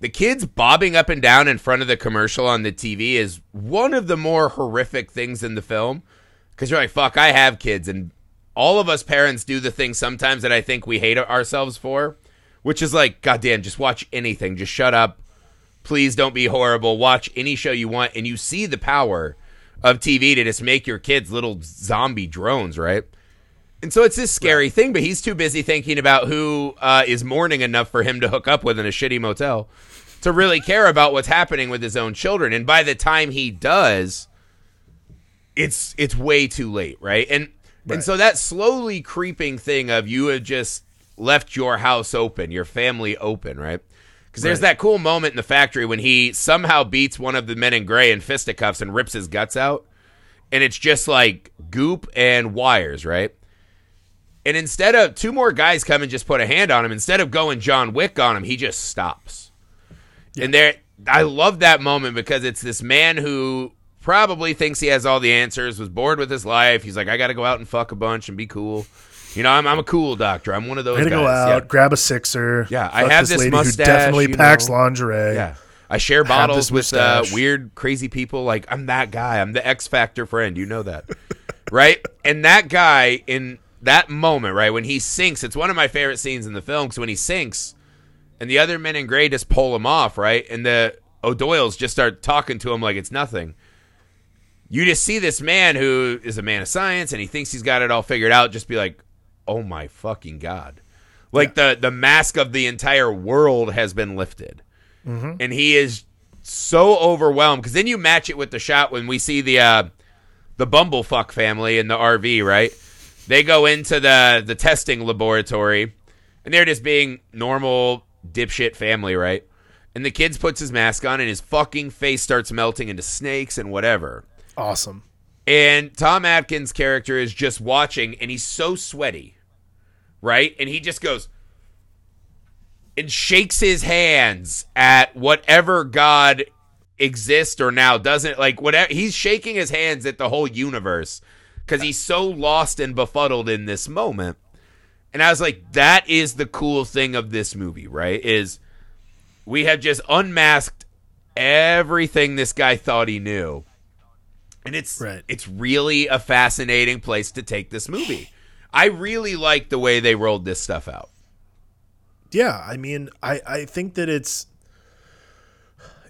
The kids bobbing up and down in front of the commercial on the TV is one of the more horrific things in the film. Because you're like, fuck, I have kids, and all of us parents do the thing sometimes that I think we hate ourselves for, which is like, goddamn, just watch anything, just shut up, please don't be horrible. Watch any show you want, and you see the power of TV to just make your kids little zombie drones, right? And so it's this scary thing, but he's too busy thinking about who uh, is mourning enough for him to hook up with in a shitty motel to really care about what's happening with his own children. And by the time he does, it's it's way too late, right? And and so that slowly creeping thing of you have just left your house open, your family open, right? Because there's Right. that cool moment in the factory when he somehow beats one of the men in gray in fisticuffs and rips his guts out, and it's just like goop and wires, right? And instead of two more guys come and just put a hand on him, instead of going John Wick on him, he just stops. And there, I love that moment because it's this man who probably thinks he has all the answers, was bored with his life. He's like, I got to go out and fuck a bunch and be cool. You know, I'm, I'm a cool doctor. I'm one of those I'm gonna go out, Yeah. grab a sixer. Yeah, I have this lady mustache, who definitely packs know. lingerie. Yeah. I share bottles this with uh, weird, crazy people. Like, I'm that guy. I'm the X Factor friend. You know that. right? And that guy, in that moment, right, when he sinks, it's one of my favorite scenes in the film because when he sinks and the other men in gray just pull him off, right? And the O'Doyles just start talking to him like it's nothing. You just see this man who is a man of science and he thinks he's got it all figured out, just be like, oh my fucking God. Like the, the mask of the entire world has been lifted and he is so overwhelmed because then you match it with the shot when we see the uh, the Bumblefuck family in the RV, right? They go into the the testing laboratory, and they're just being normal dipshit family, right? And the kids puts his mask on, and his fucking face starts melting into snakes and whatever. Awesome. And Tom Atkins' character is just watching, and he's so sweaty, right? And he just goes and shakes his hands at whatever God exists or now doesn't. Like, whatever. He's shaking his hands at the whole universe because he's so lost and befuddled in this moment. And I was like, that is the cool thing of this movie, right? Is we have just unmasked everything this guy thought he knew and it's Right. it's really a fascinating place to take this movie. I really like the way they rolled this stuff out. Yeah, I mean, I, I think that it's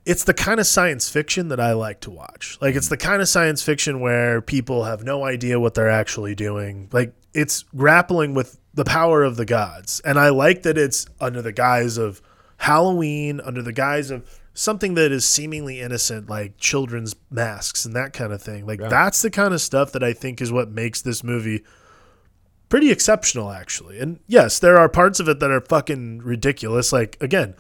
it's the kind of science fiction that I like to watch. Like it's the kind of science fiction where people have no idea what they're actually doing. Like it's grappling with the power of the gods. And I like that it's under the guise of Halloween, under the guise of something that is seemingly innocent like children's masks and that kind of thing. Like that's the kind of stuff that I think is what makes this movie pretty exceptional actually. And yes, there are parts of it that are fucking ridiculous. Like again,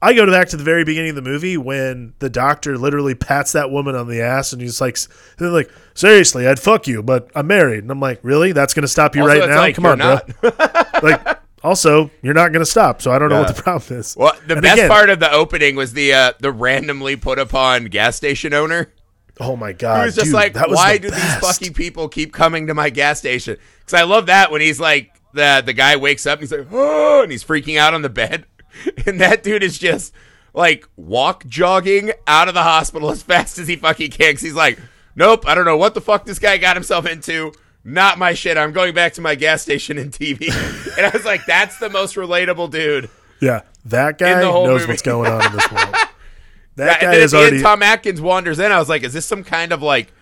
I go back to the very beginning of the movie when the doctor literally pats that woman on the ass and he's like, they're like, seriously, I'd fuck you, but I'm married. And I'm like, really? That's gonna stop you Also, right now? like, Come on, not. bro. like, also, you're not gonna stop, so I don't know what the problem is. Well, the And best again- part of the opening was the uh, the randomly put upon gas station owner. Oh my god! He was just dude, like, that was "Why the do best. these fucking people keep coming to my gas station?" Because I love that when he's like the the guy wakes up and he's like, "Oh," and he's freaking out on the bed, and that dude is just like walk jogging out of the hospital as fast as he fucking can. 'cause he's like, "Nope, I don't know what the fuck this guy got himself into." Not my shit. I'm going back to my gas station and TV. and I was like, that's the most relatable dude. Yeah, that guy knows movie. what's going on in this world. That That, guy and then is already Tom Atkins wanders in. I was like, is this some kind of like,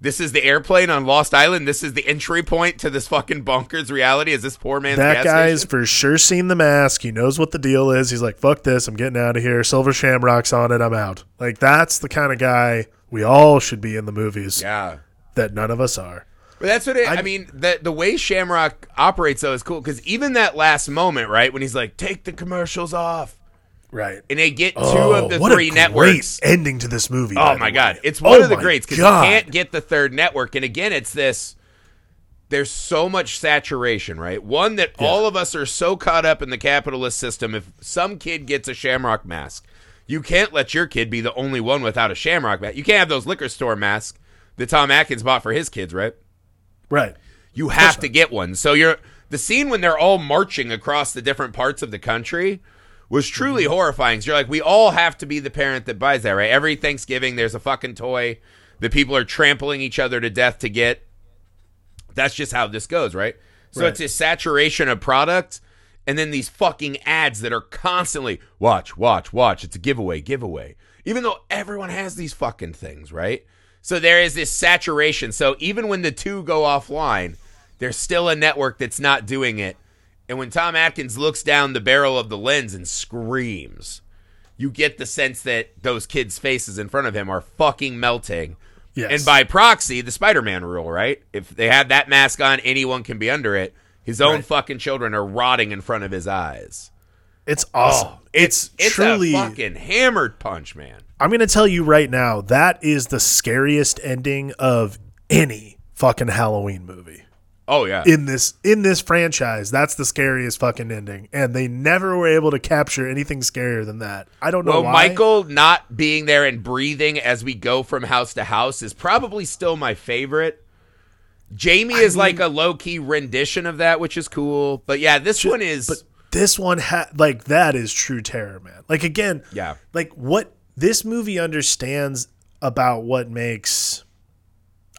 this is the airplane on Lost Island? This is the entry point to this fucking bonkers reality? Is this poor man's that guy's for sure seen the mask. He knows what the deal is. He's like, fuck this. I'm getting out of here. Silver Shamrock's on it. I'm out. Like, that's the kind of guy we all should be in the movies Yeah. that none of us are. But that's what it, I, I- mean. The the way Shamrock operates though is cool because even that last moment, right when he's like, "Take the commercials off," Right. and they get two Oh, of the what three a networks. great ending to this movie. Oh my way. god, it's one Oh of the greats because you can't get the third network. And again, it's this. There's so much saturation, right? One that all of us are so caught up in the capitalist system. If some kid gets a Shamrock mask, you can't let your kid be the only one without a Shamrock mask. You can't have those liquor store masks that Tom Atkins bought for his kids, right? Right. You have to get one. So you're the scene when they're all marching across the different parts of the country was truly horrifying. So you're like, we all have to be the parent that buys that, right? Every Thanksgiving, there's a fucking toy that people are trampling each other to death to get. That's just how this goes, right? So Right. it's a saturation of product, and then these fucking ads that are constantly watch, watch, watch. It's a giveaway, giveaway. Even though everyone has these fucking things, right? So there is this saturation. So even when the two go offline, there's still a network that's not doing it. And when Tom Atkins looks down the barrel of the lens and screams, you get the sense that those kids' faces in front of him are fucking melting. Yes. And by proxy, the Spider Man rule, right? If they have that mask on, anyone can be under it. His own Right. fucking children are rotting in front of his eyes. It's awesome. Oh, it's, It's truly. a fucking hammered punch, man. I'm going to tell you right now, that is the scariest ending of any fucking Halloween movie. Oh yeah. in this in this franchise that's the scariest fucking ending and they never were able to capture anything scarier than that i don't know well, why Michael not being there and breathing as we go from house to house is probably still my favorite. Jamie is like a low key rendition of that, which is cool. But yeah, this one is but this one had like that is true terror man like again Yeah. like what this movie understands about what makes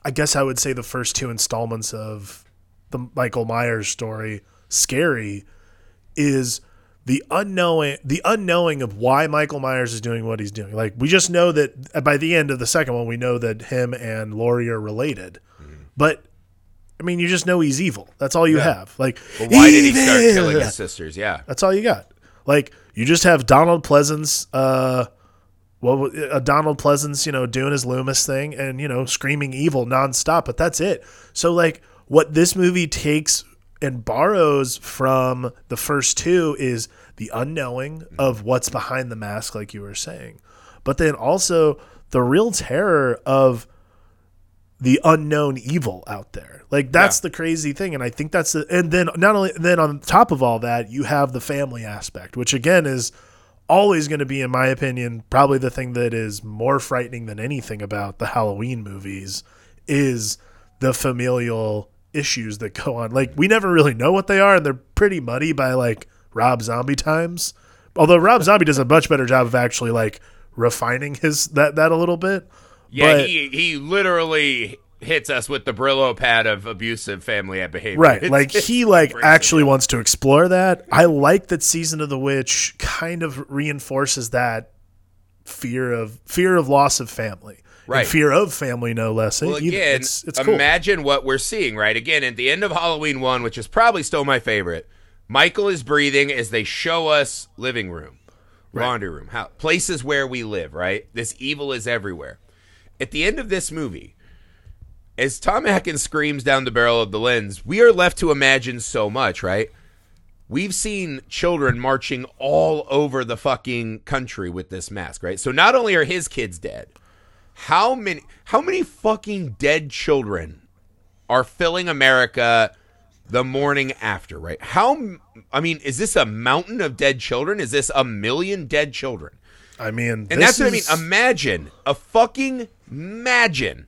i guess i would say the first two installments of the michael myers story scary is the unknowing the unknowing of why Michael Myers is doing what he's doing. Like we just know that by the end of the second one we know that him and Laurie are related. Mm-hmm. But I mean you just know he's evil. That's all you Yeah. have. Like But why did he start killing his sisters? Yeah. That's all you got. Like you just have Donald Pleasence uh well uh, Donald Pleasence, you know, doing his Loomis thing and you know screaming evil nonstop, but that's it. So like what this movie takes and borrows from the first two is the unknowing of what's behind the mask, like you were saying, but then also the real terror of the unknown evil out there. Like that's Yeah. the crazy thing, and I think that's the, and then not only then on top of all that, you have the family aspect, which again is always going to be, in my opinion, probably the thing that is more frightening than anything about the Halloween movies is the familial issues that go on. Like we never really know what they are, and they're pretty muddy by like Rob Zombie times. Although Rob Zombie does a much better job of actually like refining his that that a little bit. Yeah, But- he he literally hits us with the Brillo pad of abusive family behavior. Right. It's- like it's- he like actually wants to explore that. I like that season of the witch kind of reinforces that fear of fear of loss of family. Right. fear of family no less. Well, It- you know, again, it's it's cool. imagine what we're seeing, right? Again, at the end of Halloween 1, which is probably still my favorite, Michael is breathing as they show us living room, laundry room, how, places where we live, right? This evil is everywhere. At the end of this movie, as Tom Atkins screams down the barrel of the lens, we are left to imagine so much, right? We've seen children marching all over the fucking country with this mask, right? So not only are his kids dead, how many how many fucking dead children are filling America the morning after, right? How I mean, is this a mountain of dead children? Is this a million dead children? I mean, And this that's what I mean. Imagine a fucking imagine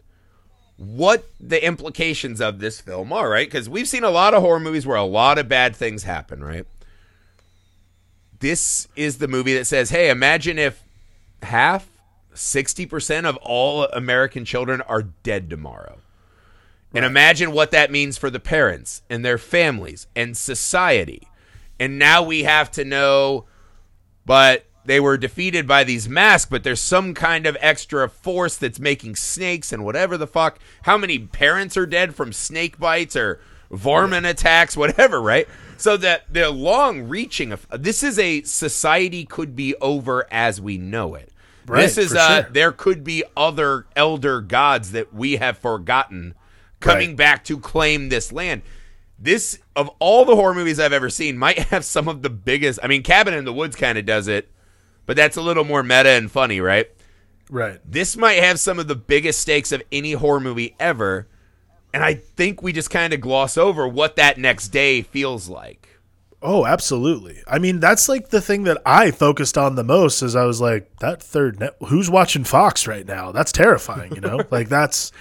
what the implications of this film are, right? Because we've seen a lot of horror movies where a lot of bad things happen, right? This is the movie that says, "Hey, imagine if half, sixty percent of all American children are dead tomorrow." And imagine what that means for the parents and their families and society. And now we have to know but they were defeated by these masks but there's some kind of extra force that's making snakes and whatever the fuck how many parents are dead from snake bites or varmint attacks whatever right so that the long reaching of this is a society could be over as we know it Right, this is for uh sure. there could be other elder gods that we have forgotten coming Right. back to claim this land this of all the horror movies I've ever seen might have some of the biggest. I mean, Cabin in the Woods kind of does it, but that's a little more meta and funny, right? right. This might have some of the biggest stakes of any horror movie ever, and I think we just kind of gloss over what that next day feels like. Oh, absolutely. I mean, that's like the thing that I focused on the most is I was like, that third net who's watching Fox right now? That's terrifying, you know? like that's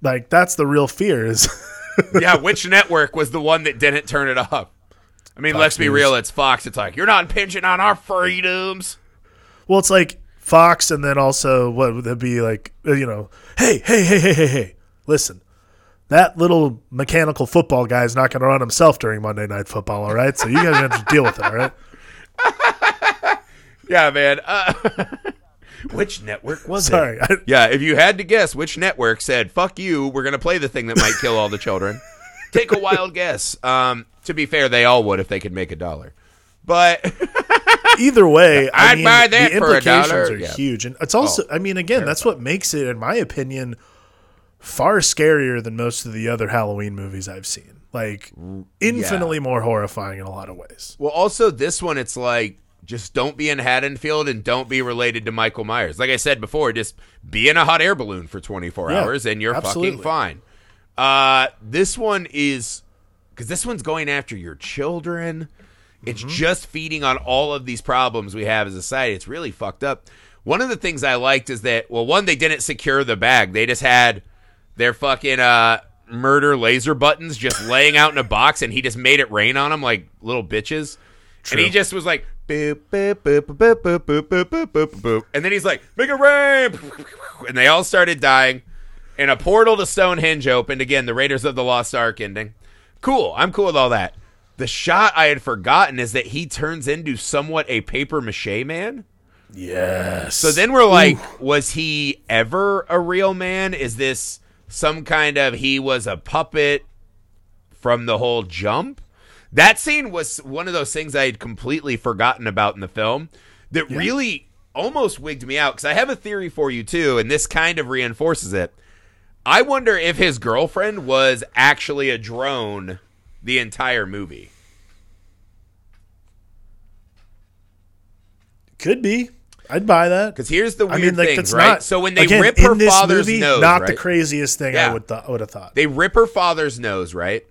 like that's the real fear is yeah, which network was the one that didn't turn it off? I mean, Fox let's be News. real. It's Fox. It's like you're not impinging on our freedoms. Well, it's like Fox, and then also what would it be like? uh, You know, hey, hey, hey, hey, hey, hey, listen, that little mechanical football guy is not going to run himself during Monday Night Football. All right, so you guys have to deal with it. All right. Yeah, man. Uh, which network was it? Sorry. I, Yeah, if you had to guess which network said "fuck you," we're gonna play the thing that might kill all the children. Take a wild guess. Um, to be fair, they all would if they could make a dollar. But either way, I I'd mean, buy that the for a implications are Yeah. Oh, huge, and it's also, I mean, again, that's what makes it, in my opinion, far scarier than most of the other Halloween movies I've seen. Like infinitely more horrifying in a lot of ways. well, also this one, it's like just don't be in Haddonfield and don't be related to Michael Myers. Like I said before, just be in a hot air balloon for 24 Yeah, hours and you're absolutely. fucking fine. Uh, this one is because this one's going after your children. It's Mm-hmm. just feeding on all of these problems we have as a society. It's really fucked up. One of the things I liked is that well, one they didn't secure the bag. They just had their fucking uh murder laser buttons just laying out in a box, and he just made it rain on them like little bitches. And he just was like boop boop boop boop boop boop boop boop boop boop, and then he's like make it rain, and they all started dying. And a portal to Stonehenge opened again. The Raiders of the Lost Ark ending. Cool. I'm cool with all that. The shot I had forgotten is that he turns into somewhat a paper mache man. Yes. So then we're like, was he ever a real man? Is this some kind of he was a puppet from the whole jump? That scene was one of those things I had completely forgotten about in the film that really almost wigged me out because I have a theory for you too, and this kind of reinforces it. I wonder if his girlfriend was actually a drone the entire movie. Could be. I'd buy that. Because here's the I weird mean, like thing, that's right? not. so when they again, rip her father's movie, nose, not the craziest thing Yeah. I would th- would have thought. They rip her father's nose, right?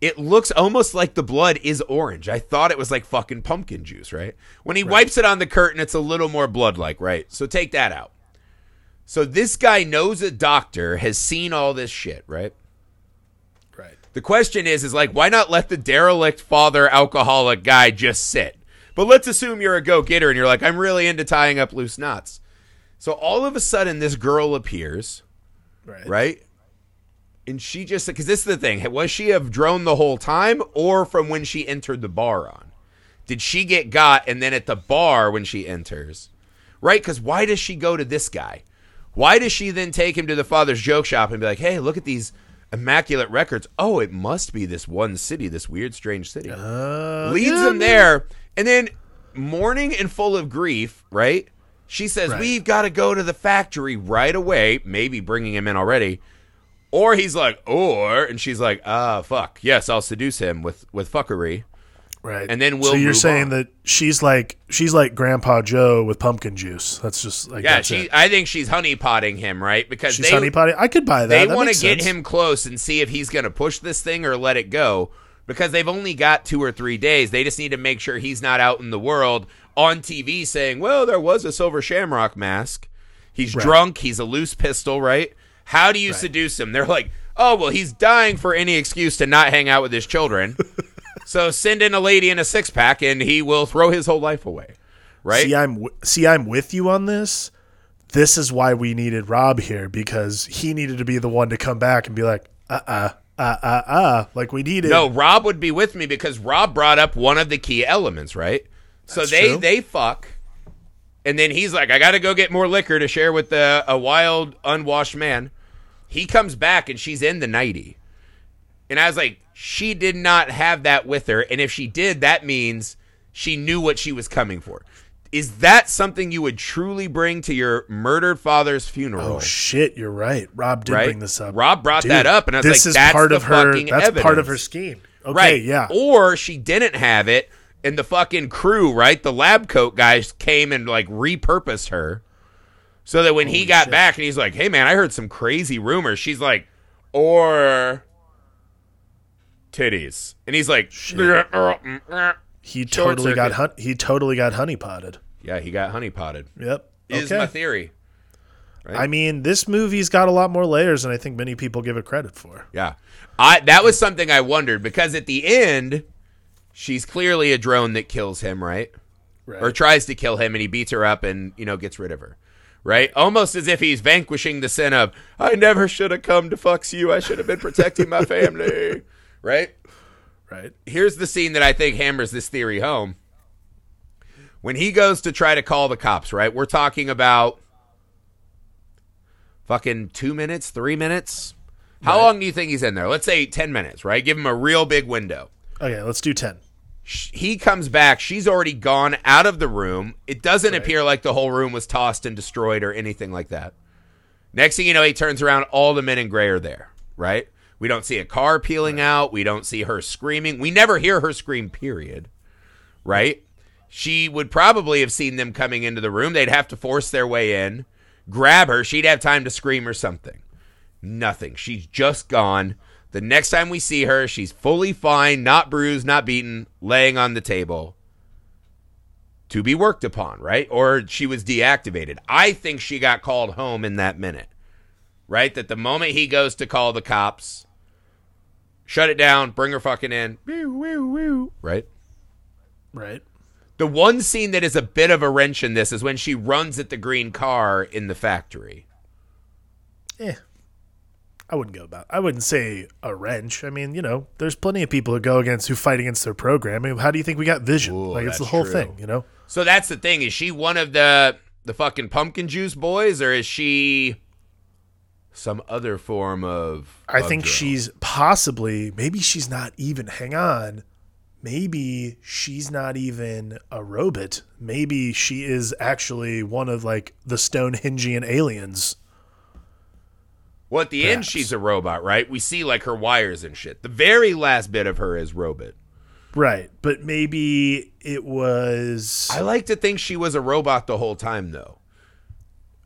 It looks almost like the blood is orange. I thought it was like fucking pumpkin juice, right? When he wipes it on the curtain, it's a little more blood like, right? So take that out. So this guy knows a doctor, has seen all this shit, right? right. The question is, is like, why not let the derelict father alcoholic guy just sit? But let's assume you're a go getter and you're like, I'm really into tying up loose knots. So all of a sudden, this girl appears, Right. right? And she just because this is the thing: was she have drone the whole time, or from when she entered the bar on? Did she get got and then at the bar when she enters, right? Because why does she go to this guy? Why does she then take him to the father's joke shop and be like, "Hey, look at these immaculate records. Oh, it must be this one city, this weird, strange city." Uh, leads yeah, him there, and then mourning and full of grief, right? She says, Right. "We've got to go to the factory right away." Maybe bringing him in already, or he's like, "Or," and she's like, "Ah, fuck, yes, I'll seduce him with with fuckery." Right. And then we'll So you're saying on. that she's like she's like Grandpa Joe with pumpkin juice. That's just like Yeah, she. it. I think she's honey potting him, right? Because She's they honey potty. I could buy that. they want to get him close and see if he's going to push this thing or let it go because they've only got two or three days. They just need to make sure he's not out in the world on TV saying, "Well, there was a silver shamrock mask. He's drunk. He's a loose pistol, right? How do you seduce him?" They're like, "Oh, well, he's dying for any excuse to not hang out with his children." so send in a lady in a six pack, and he will throw his whole life away, right? See, I'm w- see, I'm with you on this. This is why we needed Rob here because he needed to be the one to come back and be like, uh, uh, uh, uh, uh-uh like we needed. No, Rob would be with me because Rob brought up one of the key elements, right? So That's they true. they fuck, and then he's like, "I got to go get more liquor to share with the, a wild unwashed man." He comes back and she's in the nighty, and I was like, she did not have that with her, and if she did, that means she knew what she was coming for. Is that something you would truly bring to your murdered father's funeral? Oh shit, you're right. Rob did Right? bring this up. Rob brought Dude, that up, and I was this like, is "That's part the of her. fucking That's part of her scheme. Okay, right. yeah. Or she didn't have it, and the fucking crew, right? The lab coat guys came and like repurposed her, so that when he got shit. back and he's like, "Hey man, I heard some crazy rumors." She's like, "Or titties," and he's like, He Short totally got hun- he totally got honey potted. "Yeah, he got honey potted." Yep. Is okay. my theory. I mean, this movie's got a lot more layers than I think many people give it credit for. Yeah. I that was something I wondered because at the end she's clearly a drone that kills him, right? Right. Or tries to kill him and he beats her up and, you know, gets rid of her. Right? Almost as if he's vanquishing the sin of I never should have come to fucks you. I should have been protecting my family. Right? right. Here's the scene that I think hammers this theory home. When he goes to try to call the cops, right? We're talking about fucking two minutes, three minutes. How Right. long do you think he's in there? Let's say 10 minutes, right? Give him a real big window. Okay, let's do ten. He comes back. She's already gone out of the room. It doesn't appear like the whole room was tossed and destroyed or anything like that. Next thing you know, he turns around. All the men in gray are there, right? We don't see a car peeling out. We don't see her screaming. We never hear her scream, period. Right? She would probably have seen them coming into the room. They'd have to force their way in, grab her. She'd have time to scream or something. Nothing. She's just gone. The next time we see her, she's fully fine, not bruised, not beaten, laying on the table to be worked upon, right? Or she was deactivated. I think she got called home in that minute, right? That the moment he goes to call the cops, shut it down, bring her fucking in, woo, woo, woo, right? Right. The one scene that is a bit of a wrench in this is when she runs at the green car in the factory. Eh. I wouldn't go about. I wouldn't say a wrench. I mean, you know, there's plenty of people who go against who fight against their program. I mean, how do you think we got Vision? Ooh, like it's the whole true. thing, you know. So that's the thing. Is she one of the the fucking pumpkin juice boys, or is she some other form of? I of think drone? she's possibly maybe she's not even. Hang on. Maybe she's not even a robot. Maybe she is actually one of like the Stonehengian aliens. Well, at the end, she's a robot, right? We see like her wires and shit. The very last bit of her is robot. Right, but maybe it was I like to think she was a robot the whole time, though.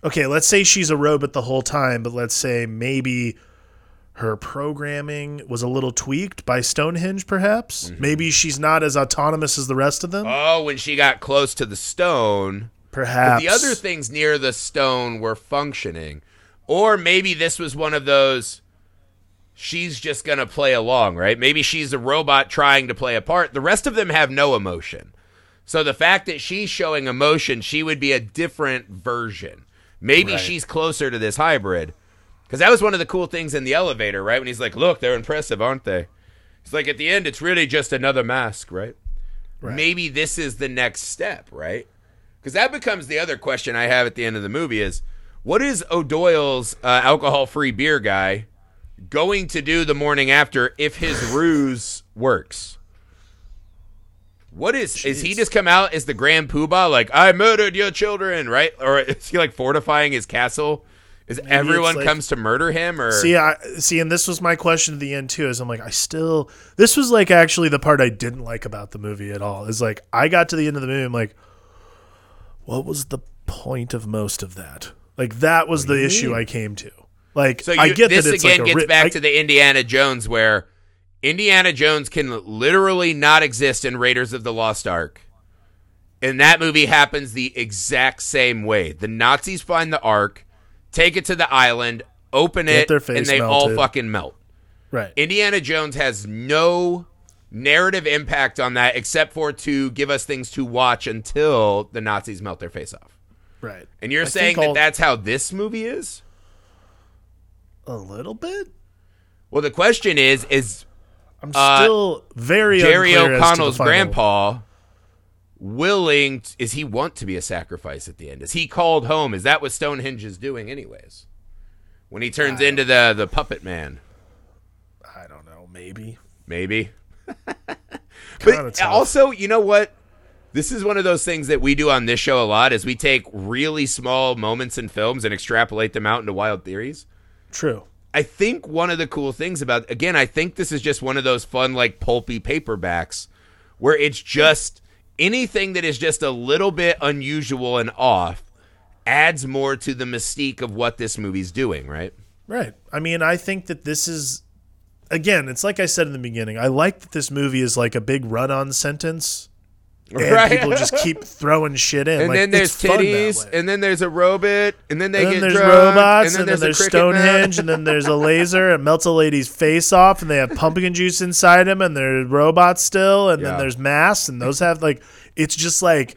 Okay. Let's say she's a robot the whole time, but let's say maybe her programming was a little tweaked by Stonehenge, perhaps. Mm-hmm. Maybe she's not as autonomous as the rest of them. Oh, when she got close to the stone, perhaps the other things near the stone were functioning. Or maybe this was one of those she's just going to play along, right? Maybe she's a robot trying to play a part. The rest of them have no emotion. So the fact that she's showing emotion, she would be a different version. Maybe Right. she's closer to this hybrid. Because that was one of the cool things in the elevator, right? When he's like, look, they're impressive, aren't they? It's like at the end, it's really just another mask, right? Right. Maybe this is the next step, right? Because that becomes the other question I have at the end of the movie is what is O'Doyle's uh, alcohol free beer guy going to do the morning after if his ruse works? What is is he just come out as the grand poobah like I murdered your children, right? Or is he like fortifying his castle? Is everyone like- comes to murder him or See, I see, and this was my question at the end too. Is I'm like, I still. This was like actually the part I didn't like about the movie at all. Is like I got to the end of the movie, I'm like, what was the point of most of that? Like that was the issue I came to. Like So you, I get this that it's again like gets ri- back I- to the Indiana Jones where Indiana Jones can literally not exist in Raiders of the Lost Ark. And that movie happens the exact same way. The Nazis find the Ark, take it to the island, open Get it, and they all fucking melt. right. Indiana Jones has no narrative impact on that except for to give us things to watch until the Nazis melt their face off. right. And you're I saying that all- that's how this movie is? a little bit. Well, the question is is I'm Uh, still very Jerry unclear as to the O'Connell's grandpa willing t- is he want to be a sacrifice at the end? Is he called home? Is that what stonehenge is doing anyways? When he turns into the the puppet man. I don't know. Maybe. maybe. But also you know what? This is one of those things that we do on this show a lot is we take really small moments in films and extrapolate them out into wild theories. True. I think one of the cool things about again, I think this is just one of those fun like pulpy paperbacks where it's just anything that is just a little bit unusual and off adds more to the mystique of what this movie's doing, right? Right. I mean, I think that this is again, it's like I said in the beginning. I like that this movie is like a big run-on sentence, and Right. people just keep throwing shit in. And Like, then there's titties, and then there's a robot, and then they And then get there's robots, and then there's, there's a cricket man. Stonehenge, and then there's a laser. It melts a lady's face off, and they have pumpkin juice inside them, and there's robots still, and Yeah. then there's masks, and those have like it's just like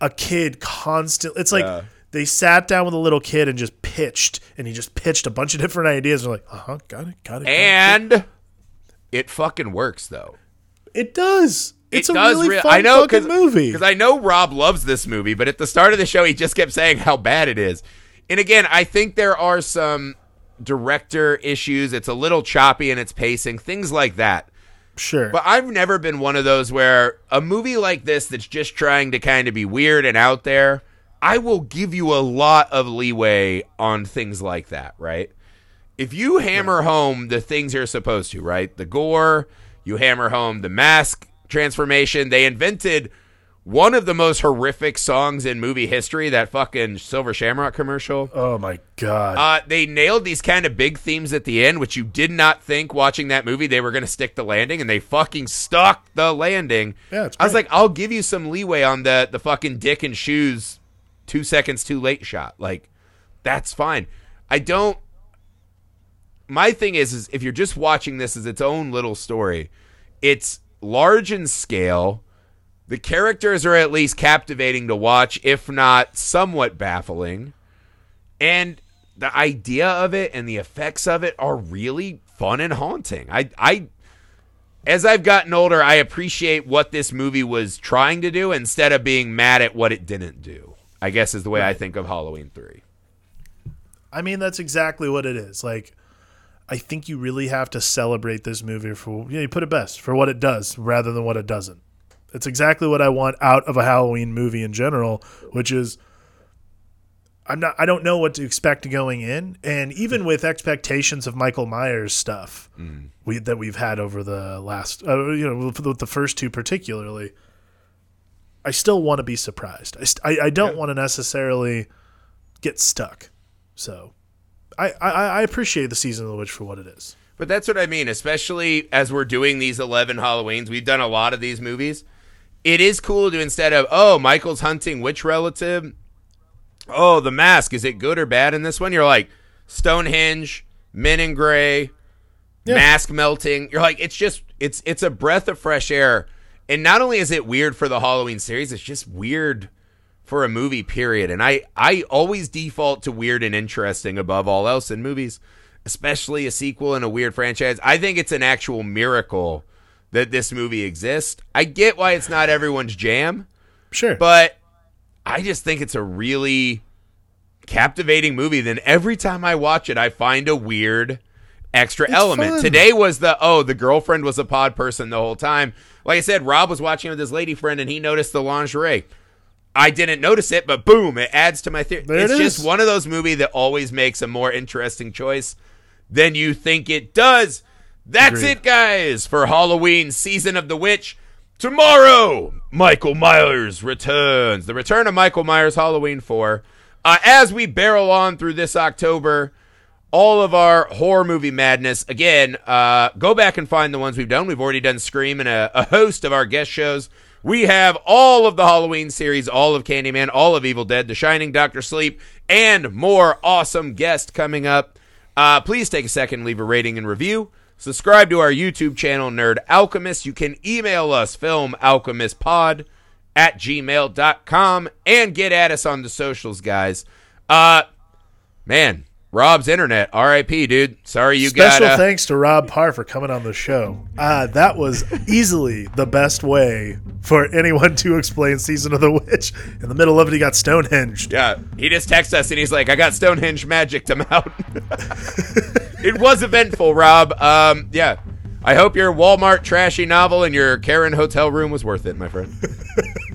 a kid constant. It's like Yeah. they sat down with a little kid and just pitched, and he just pitched a bunch of different ideas. And they're like, uh huh, got it, got it, got it. and it fucking works though. it does. It's it a does really rea- fun I know fucking movie. because I know Rob loves this movie, but at the start of the show, he just kept saying how bad it is. And again, I think there are some director issues. It's a little choppy in its pacing, things like that. sure, But I've never been one of those where a movie like this that's just trying to kind of be weird and out there, I will give you a lot of leeway on things like that, right? If you hammer home the things you're supposed to, right? The gore, you hammer home the mask transformation. They invented one of the most horrific songs in movie history, that fucking Silver Shamrock commercial. oh my god, Uh, they nailed these kind of big themes at the end, which you did not think watching that movie they were going to stick the landing, and they fucking stuck the landing. Yeah, it's I was like, I'll give you some leeway on the the fucking dick and shoes, two seconds too late shot. Like, that's fine. I don't. My thing is, is if you're just watching this as its own little story, it's large in scale. The characters are at least captivating to watch, if not somewhat baffling and the idea of it and the effects of it are really fun and haunting. I I as I've gotten older, I appreciate what this movie was trying to do instead of being mad at what it didn't do. I guess is the way I think of Halloween 3. I mean, that's exactly what it is. Like, I think you really have to celebrate this movie for yeah, you put it best for what it does rather than what it doesn't. It's exactly what I want out of a Halloween movie in general, which is I'm not. I don't know what to expect going in, and even with expectations of Michael Myers stuff we that we've had over the last, uh, you know, with the, first two particularly, I still want to be surprised. I, st- I, I don't want to necessarily get stuck. So, I, I I appreciate the season of the witch for what it is. But that's what I mean, especially as we're doing these 11 Halloweens. We've done a lot of these movies. It is cool to instead of, oh, Michael's hunting witch relative? Oh, the mask. Is it good or bad in this one? You're like, Stonehenge, Men in Gray, Yeah. mask melting. You're like, it's just, it's, it's a breath of fresh air. And not only is it weird for the Halloween series, it's just weird for a movie period. And i i always default to weird and interesting above all else in movies especially a sequel in a weird franchise. I think it's an actual miracle that this movie exists. I get why it's not everyone's jam Sure, but i just think it's a really captivating movie. Then every time i watch it i find a weird extra element. fun. today was the oh the girlfriend was a pod person the whole time. Like i said rob was watching with his lady friend and he noticed the lingerie I didn't notice it, but boom, it adds to my theory. There It's it just one of those movies that always makes a more interesting choice than you think it does. That's Agreed. it, guys, for Halloween season of the witch. Tomorrow, Michael Myers returns. The return of Michael Myers Halloween 4. Uh, as we barrel on through this October, all of our horror movie madness. Again, uh, go back and find the ones we've done. We've already done Scream and a, a host of our guest shows. We have all of the Halloween series, all of Candyman, all of Evil Dead, The Shining, Doctor Sleep, and more awesome guests coming up. Uh, please take a second, leave a rating and review. Subscribe to our YouTube channel, Nerd Alchemist. You can email us, filmalchemistpod at gmail.com, and get at us on the socials, guys. Uh, man, Rob's internet, RIP, dude. Sorry you Special got. Uh, thanks to Rob Parr for coming on the show. Uh, that was easily the best way for anyone to explain Season of the Witch. In the middle of it, he got Stonehenged. yeah, he just texts us and he's like, "I got Stonehenge magic to mount." it was eventful, Rob. Um, yeah. I hope your Walmart trashy novel in your Karen hotel room was worth it, my friend.